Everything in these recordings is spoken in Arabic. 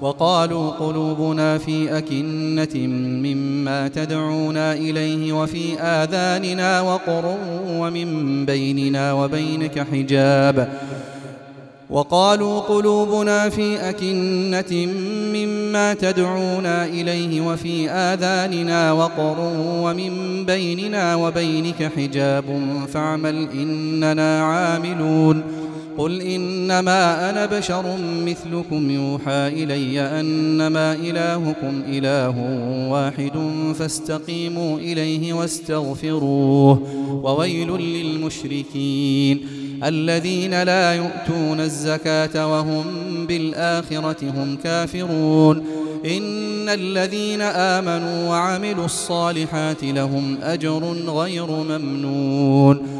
وقالوا قلوبنا في أكنة مما تدعونا إليه وفي آذاننا وقر ومن بيننا وبينك حجاب. وقالوا قلوبنا في أكنة مما تدعونا إليه وفي آذاننا وقر ومن بيننا وبينك حجاب. فاعمل إننا عاملون. قل إنما أنا بشر مثلكم يوحى إلي أنما إلهكم إله واحد فاستقيموا إليه واستغفروه وويل للمشركين الذين لا يؤتون الزكاة وهم بالآخرة هم كافرون إن الذين آمنوا وعملوا الصالحات لهم أجر غير ممنون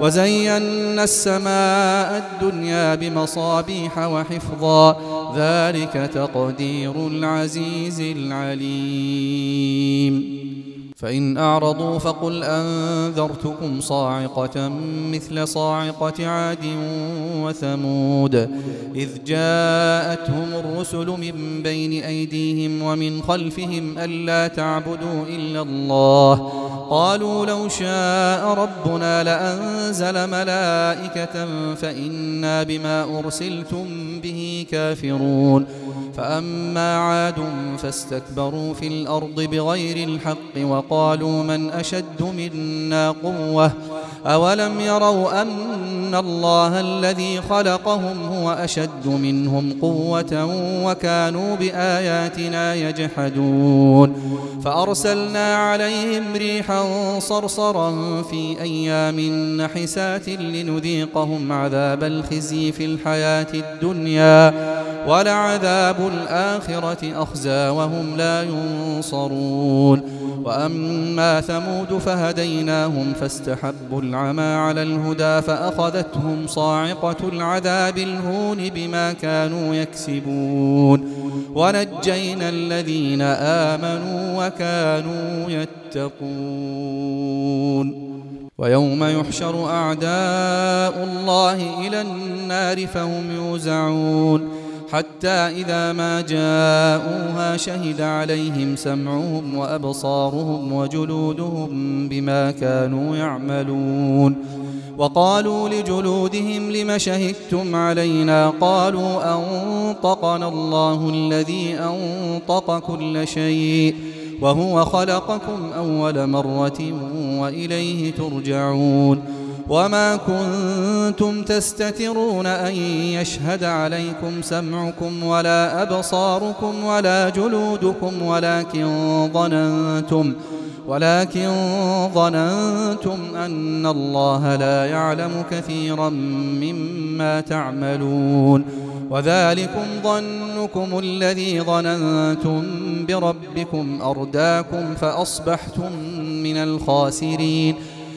وزينا السماء الدنيا بمصابيح وحفظا. ذلك تقدير العزيز العليم. فإن أعرضوا فقل أنذرتكم صاعقة مثل صاعقة عاد وثمود. إذ جاءتهم الرسل من بين أيديهم ومن خلفهم ألا تعبدوا إلا الله. قالوا لو شاء ربنا لأنزل ملائكة فإنا بما أرسلتم به كافرون. فأما عاد فاستكبروا في الأرض بغير الحق وقالوا من أشد منا قوة؟ أولم يروا أن الله الذي خلقهم هو أشد منهم قوة وكانوا بآياتنا يجحدون؟ فأرسلنا عليهم ريحا صرصرا في أيام نحسات لنذيقهم عذاب الخزي في الحياة الدنيا. ولعذاب الآخرة أخزى وهم لا ينصرون. وأما ثمود فهديناهم فاستحبوا العمى على الهدى فأخذتهم صاعقة العذاب الهون بما كانوا يكسبون. ونجينا الذين آمنوا وكانوا يتقون. ويوم يحشر أعداء الله إلى النار فهم يوزعون. حتى إذا ما جاءوها شهد عليهم سمعهم وأبصارهم وجلودهم بما كانوا يعملون. وقالوا لجلودهم لم شهدتم علينا؟ قالوا أنطقنا الله الذي أنطق كل شيء وهو خلقكم أول مرة وإليه ترجعون. وما كنتم تستترون أن يشهد عليكم سمعكم ولا أبصاركم ولا جلودكم ولكن ظننتم ولكن ظننتم أن الله لا يعلم كثيرا مما تعملون وذلكم ظنكم الذي ظننتم بربكم أرداكم فأصبحتم من الخاسرين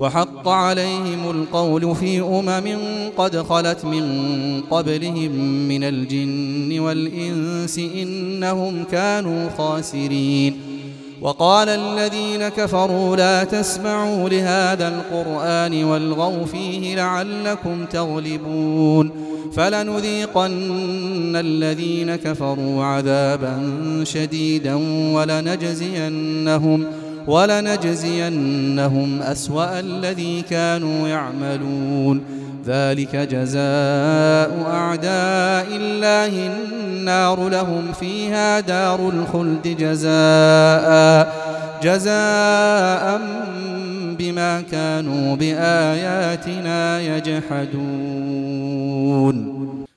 وحق عليهم القول في أمم قد خلت من قبلهم من الجن والإنس إنهم كانوا خاسرين. وقال الذين كفروا لا تسمعوا لهذا القرآن والغوا فيه لعلكم تغلبون. فلنذيقن الذين كفروا عذابا شديدا ولنجزينهم ولنجزينهم أسوأ الذي كانوا يعملون. ذلك جزاء أعداء الله النار لهم فيها دار الخلد جزاء جزاء بما كانوا بآياتنا يجحدون.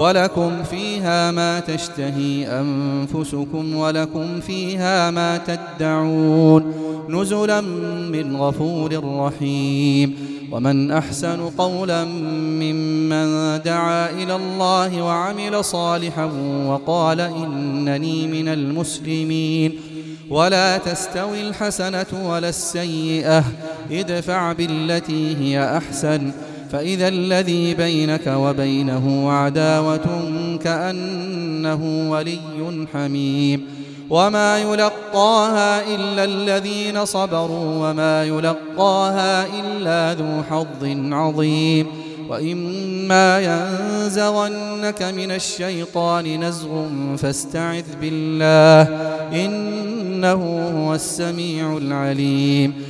ولكم فيها ما تشتهي أنفسكم ولكم فيها ما تدعون نزلا من غفور رحيم. ومن أحسن قولا ممن دعا إلى الله وعمل صالحا وقال إنني من المسلمين. ولا تستوي الحسنة ولا السيئة. ادفع بالتي هي أحسن. فإذا الذي بينك وبينه عداوة كأنه ولي حميم وما يلقاها إلا الذين صبروا وما يلقاها إلا ذو حظ عظيم وإما ينزغنك من الشيطان نزغ فاستعذ بالله إنه هو السميع العليم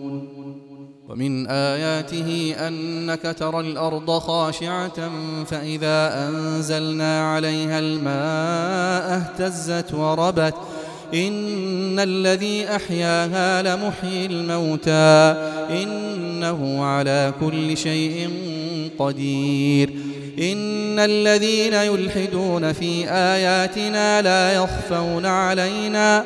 ومن آياته أنك ترى الأرض خاشعة فإذا أنزلنا عليها الماء اهتزت وربت إن الذي أحياها لمحيي الموتى إنه على كل شيء قدير إن الذين يلحدون في آياتنا لا يخفون علينا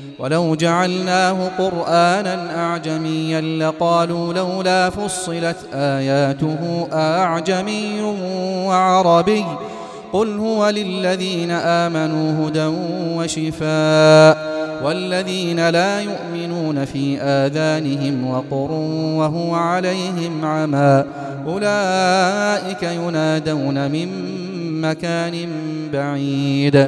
ولو جعلناه قرآنا أعجميا لقالوا لولا فصلت آياته أعجمي وعربي قل هو للذين آمنوا هدى وشفاء والذين لا يؤمنون في آذانهم وقر وهو عليهم عمى أولئك ينادون من مكان بعيد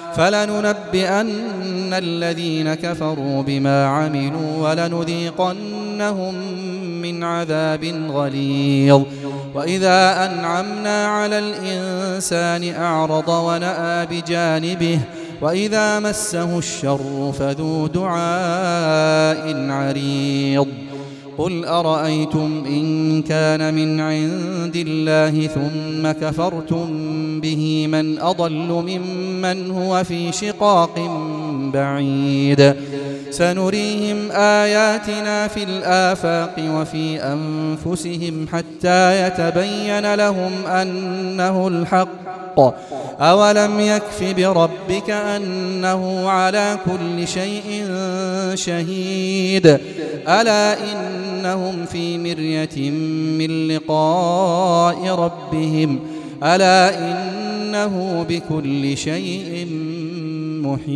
فلننبئن الذين كفروا بما عملوا ولنذيقنهم من عذاب غليظ. وإذا أنعمنا على الإنسان أعرض ونأى بجانبه وإذا مسه الشر فذو دعاء عريض. قل أرأيتم إن كان من عند الله ثم كفرتم به من أضل ممن هو في شقاق بعيد. سنريهم آياتنا في الآفاق وفي أنفسهم حتى يتبين لهم أنه الحق. أولم يكف بربك أنه على كل شيء شهيد. ألا إنهم في مرية من لقاء ربهم ألا إنه بكل شيء محيط.